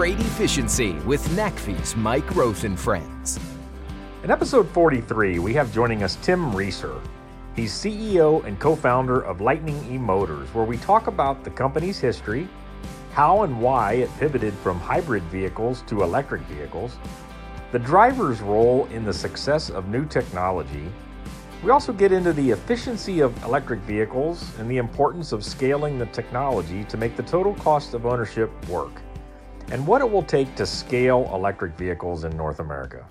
Freight Efficiency with NACFE's Mike Roeth and Friends. In episode 43, we have joining us Tim Reeser. He's CEO and co founder of Lightning E Motors, where we talk about the company's history, how and why it pivoted from hybrid vehicles to electric vehicles, the driver's role in the success of new technology. We also get into the efficiency of electric vehicles and the importance of scaling the technology to make the total cost of ownership work, and what it will take to scale electric vehicles in North America.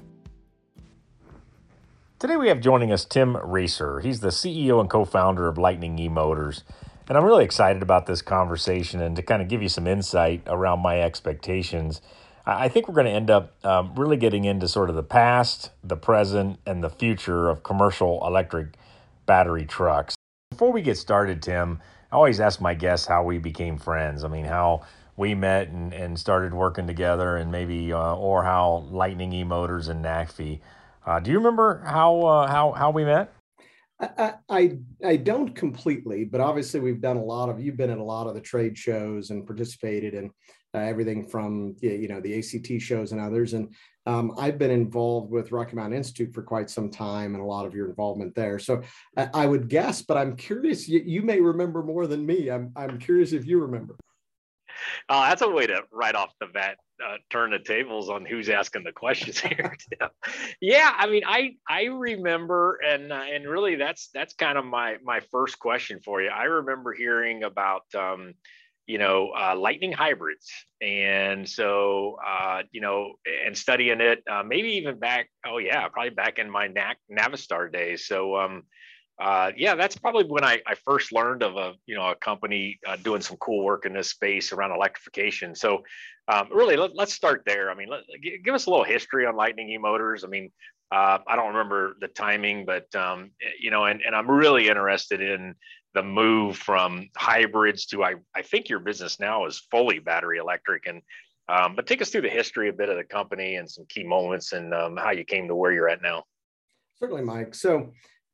Today we have joining us Tim Reeser. He's the CEO and co-founder of Lightning E Motors. And I'm really excited about this conversation and to kind of give you some insight around my expectations. I think we're going to end up um, really getting into sort of the past, the present, and the future of commercial electric battery trucks. Before we get started, Tim, I always ask my guests how we became friends. I mean, how we met and, and started working together, and maybe, uh, or how Lightning E Motors and NACFE uh, do you remember how uh, how how we met? I, I, I don't completely, but obviously we've done a lot of. You've been at a lot of the trade shows and participated in uh, everything from you know the ACT shows and others. And um, I've been involved with Rocky Mountain Institute for quite some time, and a lot of your involvement there. So I, I would guess, but I'm curious. You, you may remember more than me. I'm I'm curious if you remember. Uh, that's a way to right off the bat uh, turn the tables on who's asking the questions here. yeah, I mean, I I remember, and uh, and really, that's that's kind of my my first question for you. I remember hearing about. Um, you know, uh, lightning hybrids. And so, uh, you know, and studying it, uh, maybe even back, oh yeah, probably back in my NAC Navistar days. So, um, uh, yeah, that's probably when I, I, first learned of a you know a company uh, doing some cool work in this space around electrification. So um, really, let, us start there. I mean, let, give us a little history on Lightning E Motors. I mean, uh, I don't remember the timing, but um, you know, and, and I'm really interested in the move from hybrids to I, I think your business now is fully battery electric and um, but take us through the history a bit of the company and some key moments and um, how you came to where you're at now. Certainly, Mike. So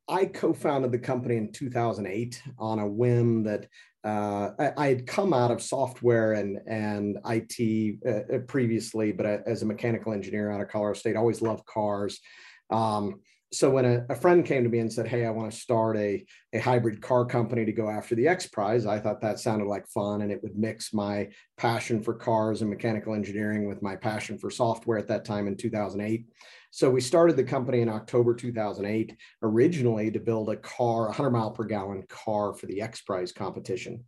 I co-founded the company in 2008 on a whim that uh, I, I, had come out of software and and IT uh, uh, previously, but I, as a mechanical engineer out of Colorado State, I always loved cars. Um, so when a, a, friend came to me and said, "Hey, I want to start a a hybrid car company to go after the X Prize," I thought that sounded like fun, and it would mix my passion for cars and mechanical engineering with my passion for software at that time in 2008. So we started the company in October 2008, originally to build a car, a 100 mile per gallon car for the X Prize competition.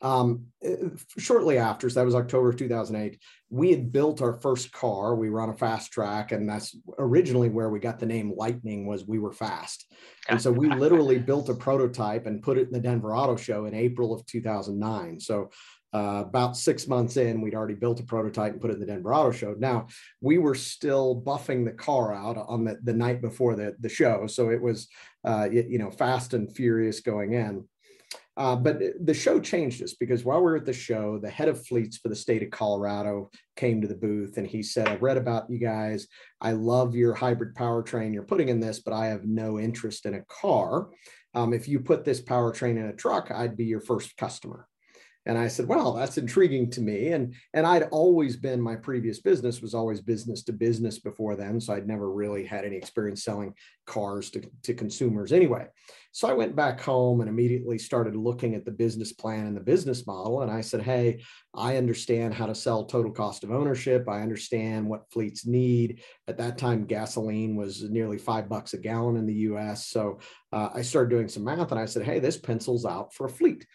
Um, uh, shortly after, so that was October of 2008, we had built our first car. We were on a fast track, and that's originally where we got the name Lightning. Was we were fast, and so we literally built a prototype and put it in the Denver Auto Show in April of 2009. So uh, about six months in, we'd already built a prototype and put it in the Denver Auto Show. Now we were still buffing the car out on the, the night before the, the show. So it was, uh, you know, fast and furious going in. Uh, but the show changed us because while we were at the show, the head of fleets for the state of Colorado came to the booth and he said, I've read about you guys. I love your hybrid powertrain you're putting in this, but I have no interest in a car. Um, if you put this powertrain in a truck, I'd be your first customer. And I said, well, that's intriguing to me. And, and I'd always been, my previous business was always business to business before then. So I'd never really had any experience selling cars to, to consumers anyway. So I went back home and immediately started looking at the business plan and the business model. And I said, hey, I understand how to sell total cost of ownership. I understand what fleets need. At that time, gasoline was nearly five bucks a gallon in the US. So uh, I started doing some math and I said, hey, this pencils out for a fleet.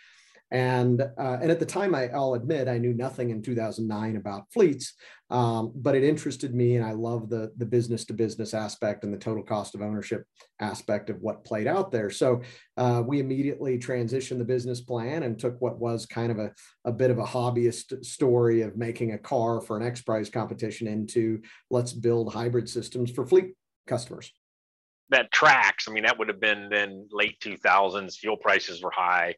And, uh, and at the time, I, will admit, I knew nothing in 2009 about fleets, um, but it interested me. And I love the, the business to business aspect and the total cost of ownership aspect of what played out there. So uh, we immediately transitioned the business plan and took what was kind of a, a bit of a hobbyist story of making a car for an X Prize competition into let's build hybrid systems for fleet customers that tracks. I mean, that would have been then late 2000s. Fuel prices were high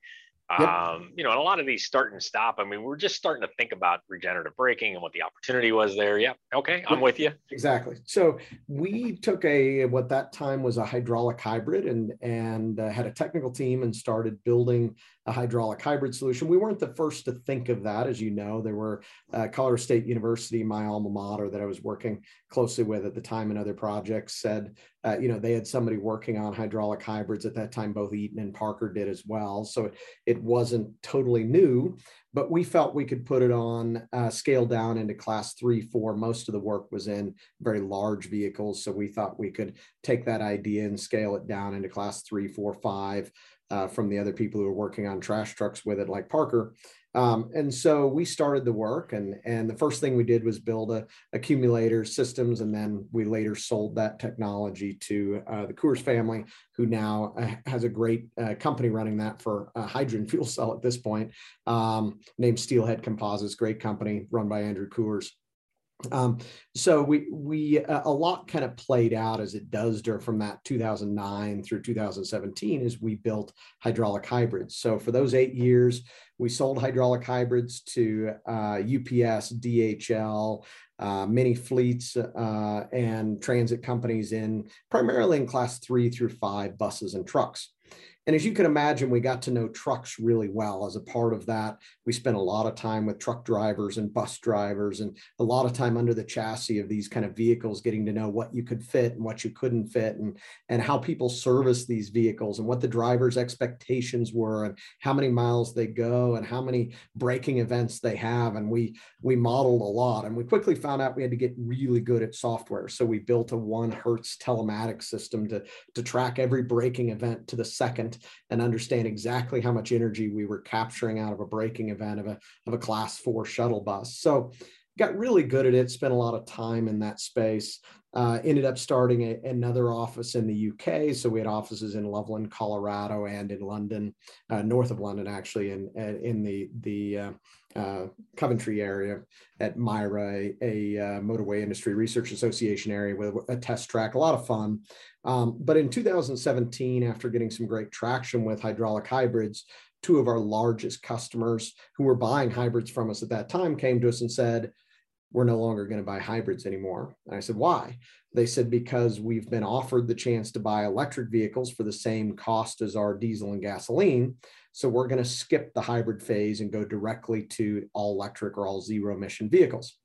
Yep. Um, you know, and a lot of these start and stop. I mean, we're just starting to think about regenerative braking and what the opportunity was there. Yep. Okay, I'm with you. Exactly. So we took a what that time was a hydraulic hybrid and and uh, had a technical team and started building a hydraulic hybrid solution. We weren't the first to think of that, as you know. There were uh, Colorado State University, my alma mater, that I was working closely with at the time, and other projects said, uh, you know, they had somebody working on hydraulic hybrids at that time. Both Eaton and Parker did as well. So it, it wasn't totally new, but we felt we could put it on uh, scale down into class three, four. Most of the work was in very large vehicles, so we thought we could take that idea and scale it down into class three, four, five uh, from the other people who were working on trash trucks with it, like Parker. Um, and so we started the work, and and the first thing we did was build a accumulator systems, and then we later sold that technology to uh, the Coors family, who now uh, has a great uh, company running that for a hydrogen fuel cell at this point, um, named Steelhead Composites, great company run by Andrew Coors. Um, so we we uh, a lot kind of played out as it does from that 2009 through 2017 as we built hydraulic hybrids. So for those eight years, we sold hydraulic hybrids to uh, UPS, DHL, uh, many fleets uh, and transit companies in primarily in class three through five buses and trucks. And as you can imagine, we got to know trucks really well. As a part of that, we spent a lot of time with truck drivers and bus drivers and a lot of time under the chassis of these kind of vehicles, getting to know what you could fit and what you couldn't fit and, and how people service these vehicles and what the driver's expectations were and how many miles they go and how many braking events they have. And we, we modeled a lot and we quickly found out we had to get really good at software. So we built a one Hertz telematics system to, to track every braking event to the second and understand exactly how much energy we were capturing out of a braking event of a, of a class four shuttle bus. So got really good at it, spent a lot of time in that space. Uh, ended up starting a, another office in the UK. So we had offices in Loveland, Colorado, and in London, uh, north of London, actually, in in the the uh, Coventry area at MIRA, a, a uh, Motorway Industry Research Association area with a test track. A lot of fun. Um, but in 2017, after getting some great traction with hydraulic hybrids, two of our largest customers who were buying hybrids from us at that time came to us and said, we're no longer going to buy hybrids anymore. And I said, why? They said, because we've been offered the chance to buy electric vehicles for the same cost as our diesel and gasoline. So we're going to skip the hybrid phase and go directly to all electric or all zero emission vehicles.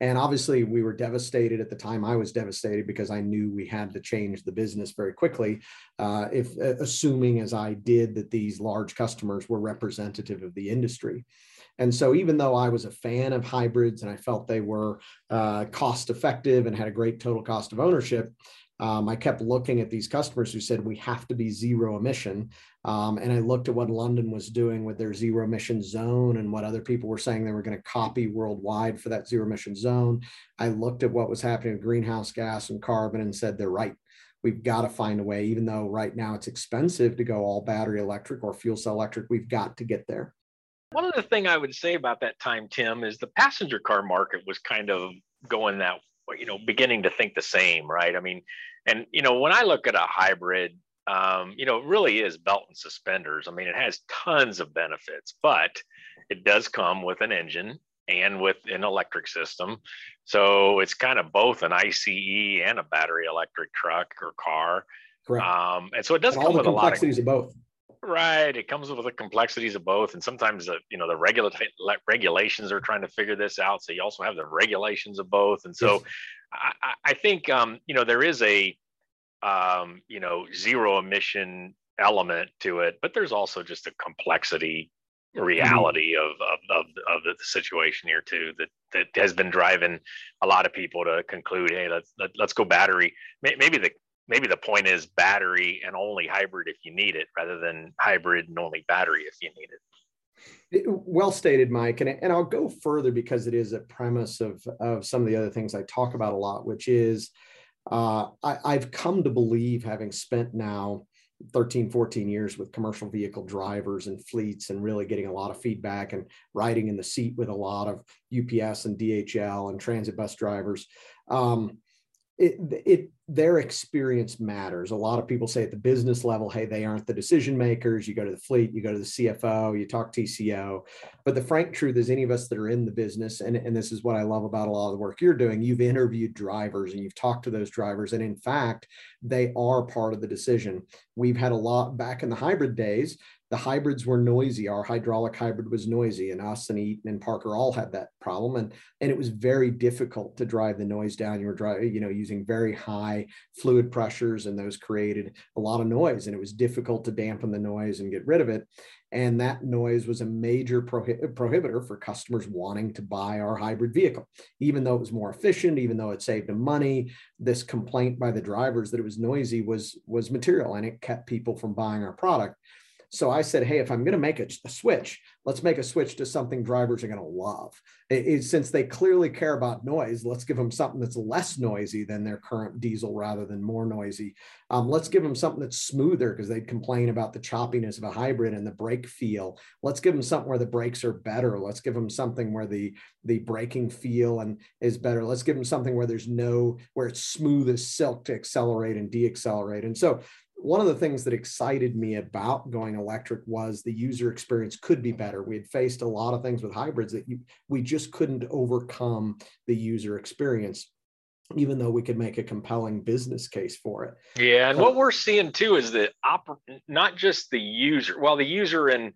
And obviously, we were devastated at the time. I was devastated because I knew we had to change the business very quickly. Uh, if uh, assuming, as I did, that these large customers were representative of the industry. And so, even though I was a fan of hybrids and I felt they were uh, cost effective and had a great total cost of ownership, um, I kept looking at these customers who said we have to be zero emission. Um, and I looked at what London was doing with their zero emission zone and what other people were saying they were going to copy worldwide for that zero emission zone. I looked at what was happening with greenhouse gas and carbon and said they're right. We've got to find a way, even though right now it's expensive to go all battery electric or fuel cell electric, we've got to get there. One other thing I would say about that time, Tim, is the passenger car market was kind of going that, you know, beginning to think the same, right? I mean, and you know, when I look at a hybrid, um, you know, it really is belt and suspenders. I mean, it has tons of benefits, but it does come with an engine and with an electric system. So it's kind of both an ICE and a battery electric truck or car. Correct. Um, and so it does and come the with complexities a lot of, of both. Right. It comes with the complexities of both. And sometimes the, you know, the regulatory regulations are trying to figure this out. So you also have the regulations of both. And so yes. I, I, think, um, you know, there is a, um, you know, zero emission element to it, but there's also just a complexity reality mm-hmm. of, of, of, of, the situation here too, that, that has been driving a lot of people to conclude, Hey, let's, let, us let us go battery. Maybe the, maybe the point is battery and only hybrid if you need it rather than hybrid and only battery if you need it. Well stated mike and, and i'll go further because it is a premise of, of some of the other things i talk about a lot which is uh, I, i've come to believe having spent now 13 14 years with commercial vehicle drivers and fleets and really getting a lot of feedback and riding in the seat with a lot of ups and dhl and transit bus drivers um, it, it their experience matters. A lot of people say at the business level, hey, they aren't the decision makers. You go to the fleet, you go to the CFO, you talk TCO. But the frank truth is, any of us that are in the business, and, and this is what I love about a lot of the work you're doing, you've interviewed drivers and you've talked to those drivers. And in fact, they are part of the decision. We've had a lot back in the hybrid days the hybrids were noisy. Our hydraulic hybrid was noisy, and us and Eaton and Parker all had that problem. And, and it was very difficult to drive the noise down. You were driving, you know, using very high fluid pressures, and those created a lot of noise. And it was difficult to dampen the noise and get rid of it. And that noise was a major prohi- prohibitor for customers wanting to buy our hybrid vehicle. Even though it was more efficient, even though it saved them money, this complaint by the drivers that it was noisy was was material, and it kept people from buying our product. So I said, hey, if I'm going to make a, a, switch, let's make a switch to something drivers are going to love. It, it, since they clearly care about noise, let's give them something that's less noisy than their current diesel rather than more noisy. Um, let's give them something that's smoother because they'd complain about the choppiness of a hybrid and the brake feel. Let's give them something where the brakes are better. Let's give them something where the the braking feel and is better. Let's give them something where there's no where it's smooth as silk to accelerate and deaccelerate. And so one of the things that excited me about going electric was the user experience could be better. We had faced a lot of things with hybrids that you, we just couldn't overcome the user experience, even though we could make a compelling business case for it. Yeah, and what we're seeing too is that not just the user. Well, the user and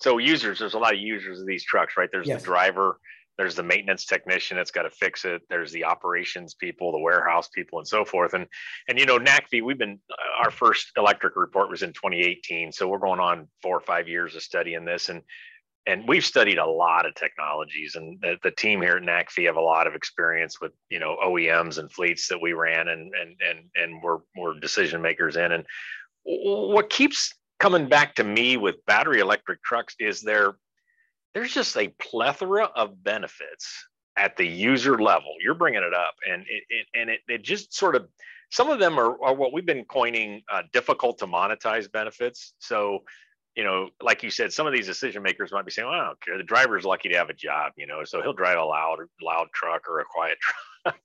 so users. There's a lot of users of these trucks, right? There's yes. the driver there's the maintenance technician that's got to fix it there's the operations people the warehouse people and so forth and and you know NACFE we've been uh, our first electric report was in 2018 so we're going on four or five years of studying this and and we've studied a lot of technologies and the, the team here at NACFE have a lot of experience with you know OEMs and fleets that we ran and and and and we're, we're decision makers in and what keeps coming back to me with battery electric trucks is their there's just a plethora of benefits at the user level. You're bringing it up, and it, it and it, it just sort of some of them are, are what we've been coining uh, difficult to monetize benefits. So, you know, like you said, some of these decision makers might be saying, "Well, I don't care. The driver's lucky to have a job, you know, so he'll drive a loud loud truck or a quiet truck."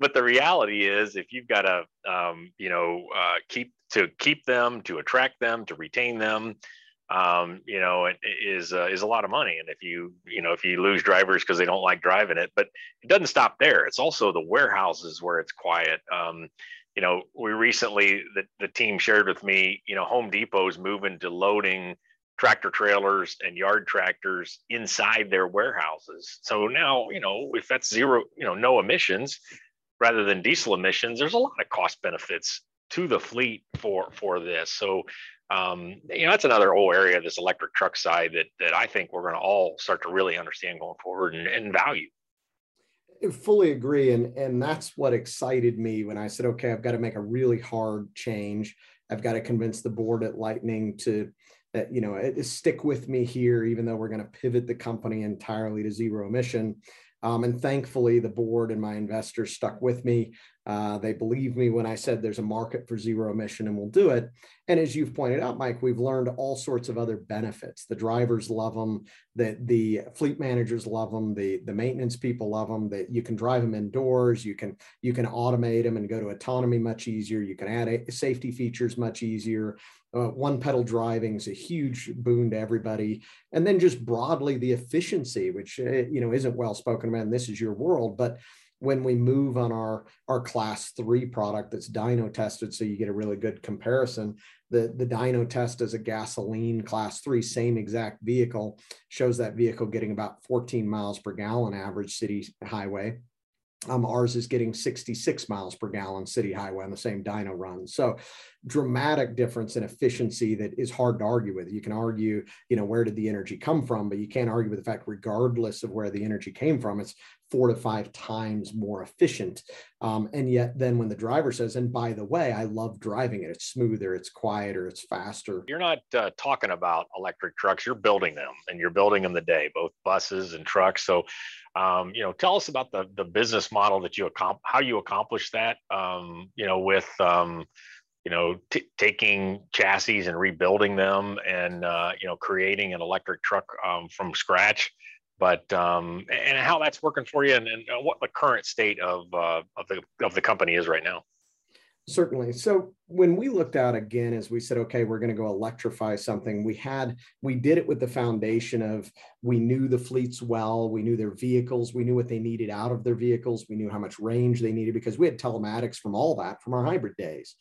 but the reality is, if you've got to, um, you know, uh, keep to keep them, to attract them, to retain them, um, you know, it is uh, is a lot of money. And if you you know if you lose drivers because they don't like driving it, but it doesn't stop there. It's also the warehouses where it's quiet. Um, you know, we recently the, the team shared with me, you know, Home Depot's moving to loading tractor trailers and yard tractors inside their warehouses. So now, you know, if that's zero, you know, no emissions rather than diesel emissions, there's a lot of cost benefits to the fleet for for this. So um, you know, that's another whole area this electric truck side that that I think we're going to all start to really understand going forward and, and value. I fully agree, and and that's what excited me when I said, okay, I've got to make a really hard change. I've got to convince the board at Lightning to, uh, you know, stick with me here, even though we're going to pivot the company entirely to zero emission. Um, and thankfully, the board and my investors stuck with me. Uh, they believe me when I said there's a market for zero emission and we'll do it. And as you've pointed out, Mike, we've learned all sorts of other benefits. The drivers love them, the, the fleet managers love them, the, the maintenance people love them, that you can drive them indoors, you can, you can automate them and go to autonomy much easier. You can add safety features much easier. Uh, one pedal driving is a huge boon to everybody. And then just broadly the efficiency, which, uh, you know, isn't well spoken about, and this is your world, but when we move on our our class three product that's dyno tested so you get a really good comparison the the dyno test as a gasoline class three same exact vehicle shows that vehicle getting about 14 miles per gallon average city highway um, ours is getting 66 miles per gallon city highway on the same dyno run. So dramatic difference in efficiency that is hard to argue with. You can argue, you know, where did the energy come from, but you can't argue with the fact, regardless of where the energy came from, it's four to five times more efficient. Um, and yet, then when the driver says, and by the way, I love driving it, it's smoother, it's quieter, it's faster. You're not uh, talking about electric trucks, you're building them and you're building them the day, both buses and trucks. So, um, you know, tell us about the, the business model that you accomplish, how you accomplish that, um, you know, with, um, you know, t- taking chassis and rebuilding them and, uh, you know, creating an electric truck um, from scratch but um, and how that's working for you, and, and what the current state of uh, of the of the company is right now. Certainly. So when we looked out again, as we said, okay, we're going to go electrify something, we had, we did it with the foundation of we knew the fleets well, we knew their vehicles, we knew what they needed out of their vehicles, we knew how much range they needed because we had telematics from all that from our hybrid days.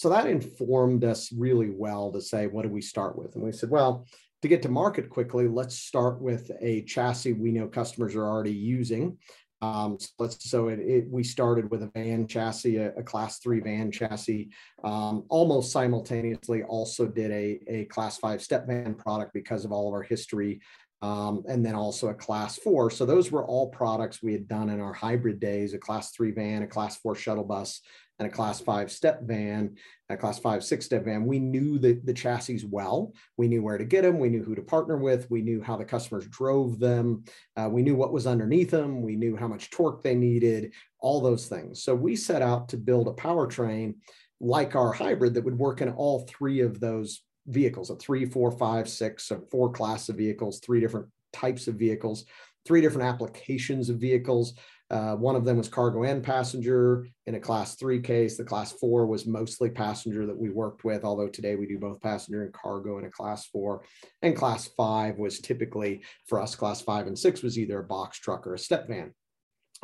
So that informed us really well to say, what do we start with? And we said, well, to get to market quickly, let's start with a chassis we know customers are already using. Um, so let's so it, it, we started with a van chassis, a, a class three van chassis. Um, almost simultaneously, also did a, a class five step van product because of all of our history, um, and then also a class four. So those were all products we had done in our hybrid days: a class three van, a class four shuttle bus, and a class five step van, a class five, six step van, we knew the, the chassis well. We knew where to get them. We knew who to partner with. We knew how the customers drove them. Uh, we knew what was underneath them. We knew how much torque they needed, all those things. So we set out to build a powertrain like our hybrid that would work in all three of those vehicles a three, four, five, six, or four class of vehicles, three different types of vehicles, three different applications of vehicles. Uh, one of them was cargo and passenger in a class three case. The class four was mostly passenger that we worked with, although today we do both passenger and cargo in a class four. And class five was typically for us, class five and six was either a box truck or a step van.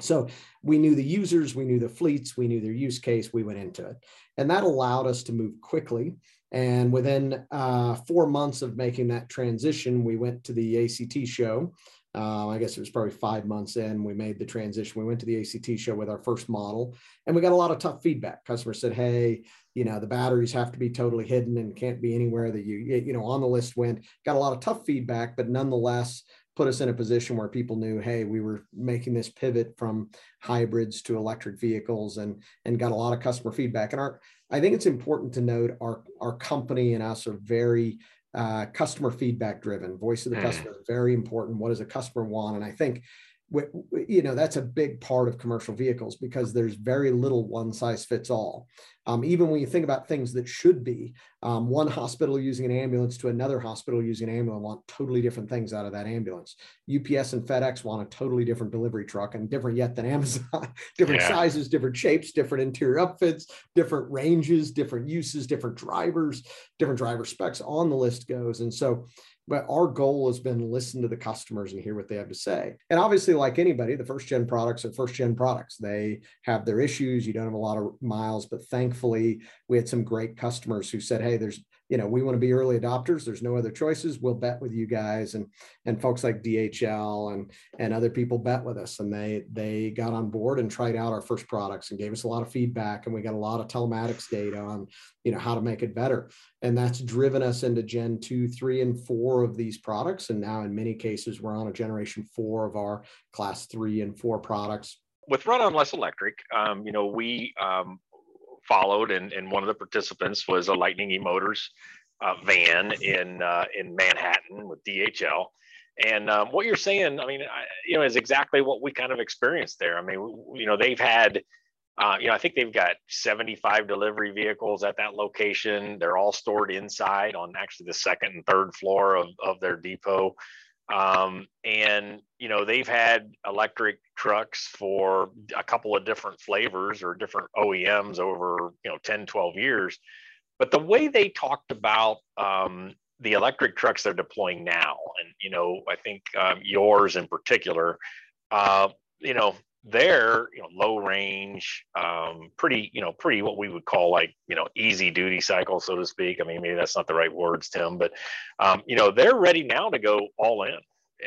So we knew the users, we knew the fleets, we knew their use case, we went into it. And that allowed us to move quickly. And within uh, four months of making that transition, we went to the ACT show um, I guess it was probably five months in, we made the transition. We went to the ACT show with our first model and we got a lot of tough feedback. Customers said, Hey, you know, the batteries have to be totally hidden and can't be anywhere that you, you know, on the list went, got a lot of tough feedback, but nonetheless put us in a position where people knew, Hey, we were making this pivot from hybrids to electric vehicles and, and got a lot of customer feedback. And our, I think it's important to note our, our company and us are very, uh, customer feedback driven. Voice of the mm. customer is very important. What does a customer want? And I think you know that's a big part of commercial vehicles because there's very little one size fits all. Um, even when you think about things that should be um, one hospital using an ambulance to another hospital using an ambulance want totally different things out of that ambulance. Ups and fedex want a totally different delivery truck and different yet than amazon different yeah. sizes different shapes different interior upfits different ranges different uses different drivers different driver specs on the list goes. And so but our goal has been listen to the customers and hear what they have to say. And obviously, like anybody, the first gen products are first gen products. They have their issues. You don't have a lot of miles, but thankfully, we had some great customers who said, "Hey, there's you know we want to be early adopters there's no other choices we'll bet with you guys and and folks like dhl and and other people bet with us and they they got on board and tried out our first products and gave us a lot of feedback and we got a lot of telematics data on you know how to make it better. And that's driven us into gen 2 3 and 4 of these products and now in many cases we're on a generation 4 of our class 3 and 4 products. With run on less electric um, you know we um, followed, and, and one of the participants was a Lightning E Motors uh, van in uh, in Manhattan with DHL. And um, what you're saying, I mean, I, you know, is exactly what we kind of experienced there. I mean, you know, they've had, uh, you know, I think they've got 75 delivery vehicles at that location. They're all stored inside on actually the second and third floor of, of their depot. Um, and you know they've had electric trucks for a couple of different flavors or different OEMs over you know 10, 12 years. But the way they talked about um, the electric trucks they're deploying now, and you know I think um, yours in particular, uh, you know they're you know low range um, pretty you know pretty what we would call like you know easy duty cycle so to speak. I mean maybe that's not the right words tim but um, you know they're ready now to go all in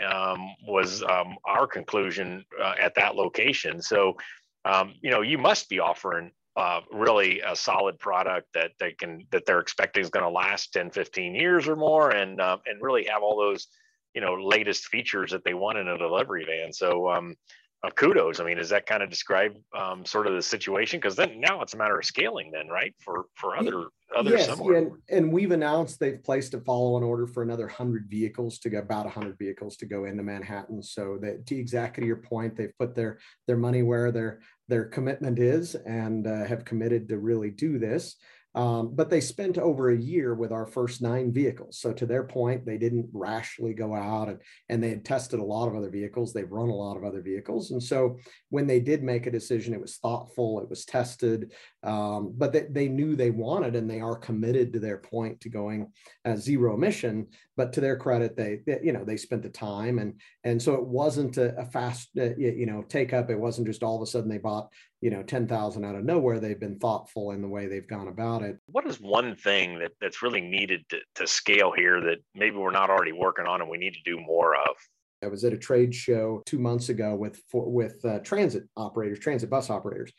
um, was um, our conclusion uh, at that location. So um, you know you must be offering uh, really a solid product that they can that they're expecting is going to last 10 15 years or more and uh, and really have all those you know latest features that they want in a delivery van. So um, uh, kudos. I mean, does that kind of describe um, sort of the situation? Because then now it's a matter of scaling, then, right? For for other other yes, similar. And, and we've announced they've placed a follow-on order for another hundred vehicles to go about hundred vehicles to go into Manhattan. So that to exactly your point, they've put their their money where their their commitment is and uh, have committed to really do this. Um, but they spent over a year with our first nine vehicles. So to their point, they didn't rashly go out and, and they had tested a lot of other vehicles. They've run a lot of other vehicles. And so when they did make a decision, it was thoughtful, it was tested, um, but they, they knew they wanted and they are committed to their point to going uh, zero emission. But to their credit, they, they, you know, they spent the time and, and so it wasn't a, a fast, uh, you know, take up. It wasn't just all of a sudden they bought you know 10,000 out of nowhere they've been thoughtful in the way they've gone about it. What is one thing that that's really needed to, to scale here that maybe we're not already working on and we need to do more of? I was at a trade show two months ago with with uh, transit operators, transit bus operators,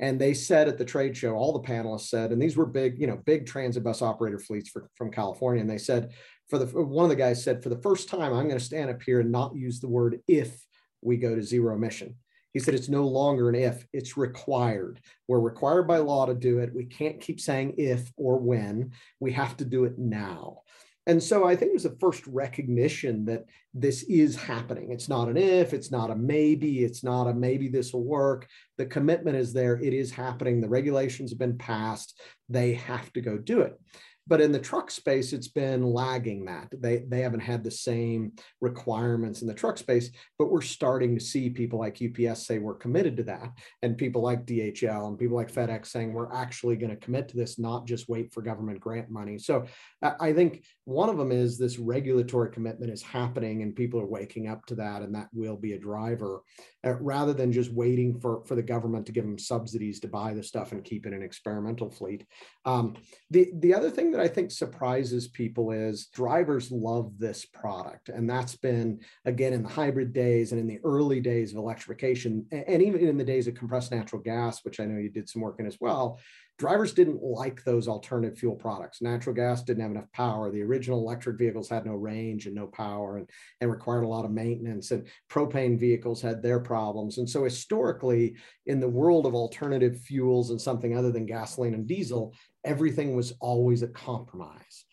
and they said at the trade show, all the panelists said, and these were big, you know, big transit bus operator fleets for, from California, and they said, for the one of the guys said, for the first time, I'm going to stand up here and not use the word if we go to zero emission. He said it's no longer an if, it's required. We're required by law to do it. We can't keep saying if or when. We have to do it now. And so I think it was the first recognition that this is happening. It's not an if, it's not a maybe, it's not a maybe this will work. The commitment is there, it is happening. The regulations have been passed. They have to go do it. But in the truck space, it's been lagging that. They, they haven't had the same requirements in the truck space, but we're starting to see people like UPS say we're committed to that. And people like DHL and people like FedEx saying we're actually going to commit to this, not just wait for government grant money. So I think one of them is this regulatory commitment is happening and people are waking up to that, and that will be a driver uh, rather than just waiting for, for the government to give them subsidies to buy the stuff and keep it an experimental fleet. Um, the, the other thing that I think surprises people is drivers love this product. And that's been, again, in the hybrid days and in the early days of electrification, and even in the days of compressed natural gas, which I know you did some work in as well drivers didn't like those alternative fuel products. Natural gas didn't have enough power. The original electric vehicles had no range and no power and, and required a lot of maintenance. And propane vehicles had their problems. And so historically, in the world of alternative fuels and something other than gasoline and diesel, everything was always a compromise.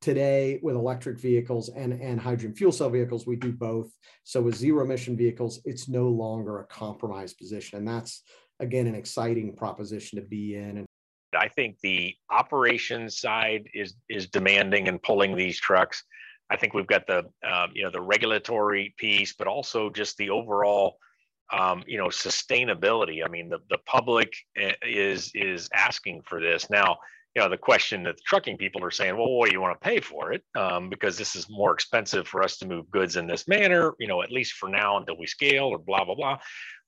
Today, with electric vehicles and, and hydrogen fuel cell vehicles, we do both. So with zero emission vehicles, it's no longer a compromise position. And that's again an exciting proposition to be in. And I think the operations side is is demanding and pulling these trucks. I think we've got the um, you know the regulatory piece, but also just the overall um, you know sustainability. I mean, the the public eh, is is asking for this now. You know, the question that the trucking people are saying, well, what do you want to pay for it? Um, because this is more expensive for us to move goods in this manner. You know, at least for now until we scale or blah blah blah.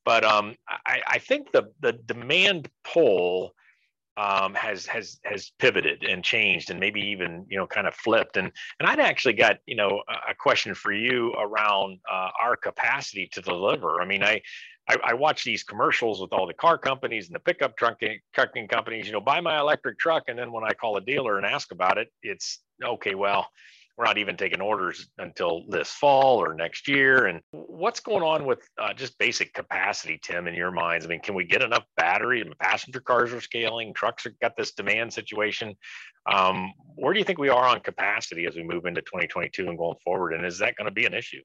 But um, I, I think the the demand pull um, has has has pivoted and changed and maybe even you know kind of flipped and and I'd actually got you know a question for you around uh, our capacity to deliver. I mean I, I, I watch these commercials with all the car companies and the pickup trucking trucking companies. You know, buy my electric truck, and then when I call a dealer and ask about it, it's okay. Well, we're not even taking orders until this fall or next year. And what's going on with uh, just basic capacity, Tim, in your minds? I mean, can we get enough battery? And passenger cars are scaling, trucks have got this demand situation. Um, where do you think we are on capacity as we move into 2022 and going forward? And is that going to be an issue?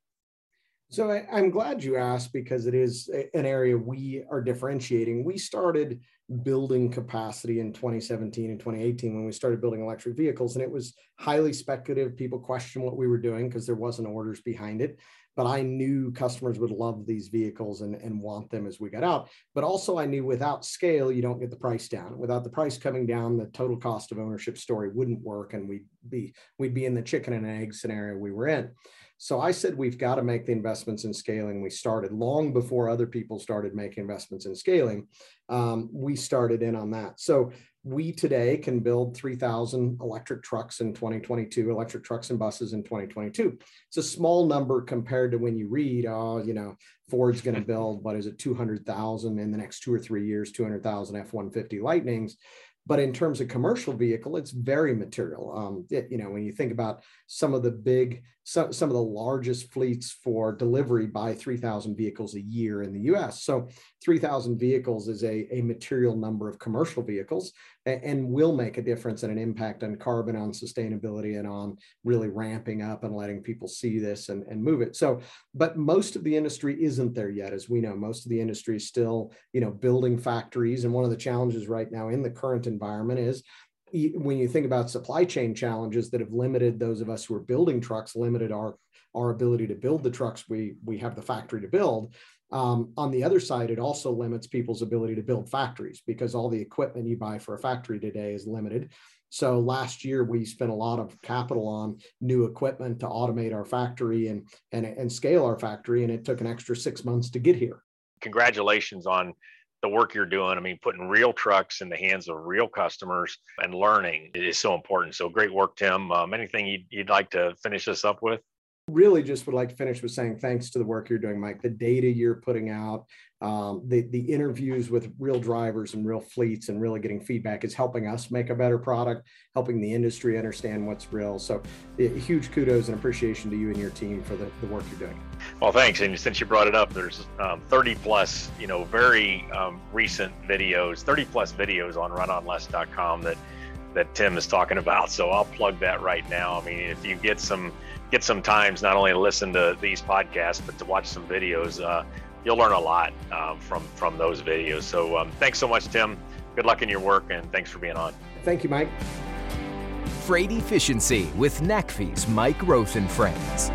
So I, am glad you asked because it is an area we are differentiating. We started building capacity in 2017 and 2018 when we started building electric vehicles, and it was highly speculative. People questioned what we were doing because there wasn't orders behind it. But I knew customers would love these vehicles and, and want them as we got out. But also, I knew without scale, you don't get the price down. Without the price coming down, the total cost of ownership story wouldn't work, and we'd be we'd be in the chicken and egg scenario we were in. So I said, we've got to make the investments in scaling. We started long before other people started making investments in scaling. Um, we started in on that. So we today can build 3,000 electric trucks in 2022, electric trucks and buses in 2022. It's a small number compared to when you read, oh, you know, Ford's going to build, what is it, 200,000 in the next two or three years, 200,000 F 150 Lightnings. But in terms of commercial vehicle, it's very material. Um, it, you know, when you think about some of the big, some, some of the largest fleets for delivery by 3,000 vehicles a year in the US. So 3,000 vehicles is a, a material number of commercial vehicles and, and will make a difference and an impact on carbon, on sustainability, and on really ramping up and letting people see this and, and move it. So, but most of the industry isn't there yet, as we know. Most of the industry is still, you know, building factories. And one of the challenges right now in the current environment is when you think about supply chain challenges that have limited those of us who are building trucks, limited our our ability to build the trucks we we have the factory to build. Um, on the other side, it also limits people's ability to build factories because all the equipment you buy for a factory today is limited. So last year we spent a lot of capital on new equipment to automate our factory and and and scale our factory, and it took an extra six months to get here. Congratulations on the work you're doing. I mean, putting real trucks in the hands of real customers and learning is so important. So great work, Tim. Um, anything you'd, you'd like to finish this up with? Really just would like to finish with saying thanks to the work you're doing, Mike. The data you're putting out, um, the the interviews with real drivers and real fleets, and really getting feedback is helping us make a better product, helping the industry understand what's real. So, huge kudos and appreciation to you and your team for the, the work you're doing. Well, thanks. And since you brought it up, there's um, 30 plus, you know, very um, recent videos, 30 plus videos on runonless.com that that Tim is talking about. So I'll plug that right now. I mean, if you get some get some times not only to listen to these podcasts but to watch some videos, uh, you'll learn a lot um, from from those videos. So um, thanks so much, Tim. Good luck in your work, and thanks for being on. Thank you, Mike. Freight Efficiency with NACFE's Mike Rosen Friends.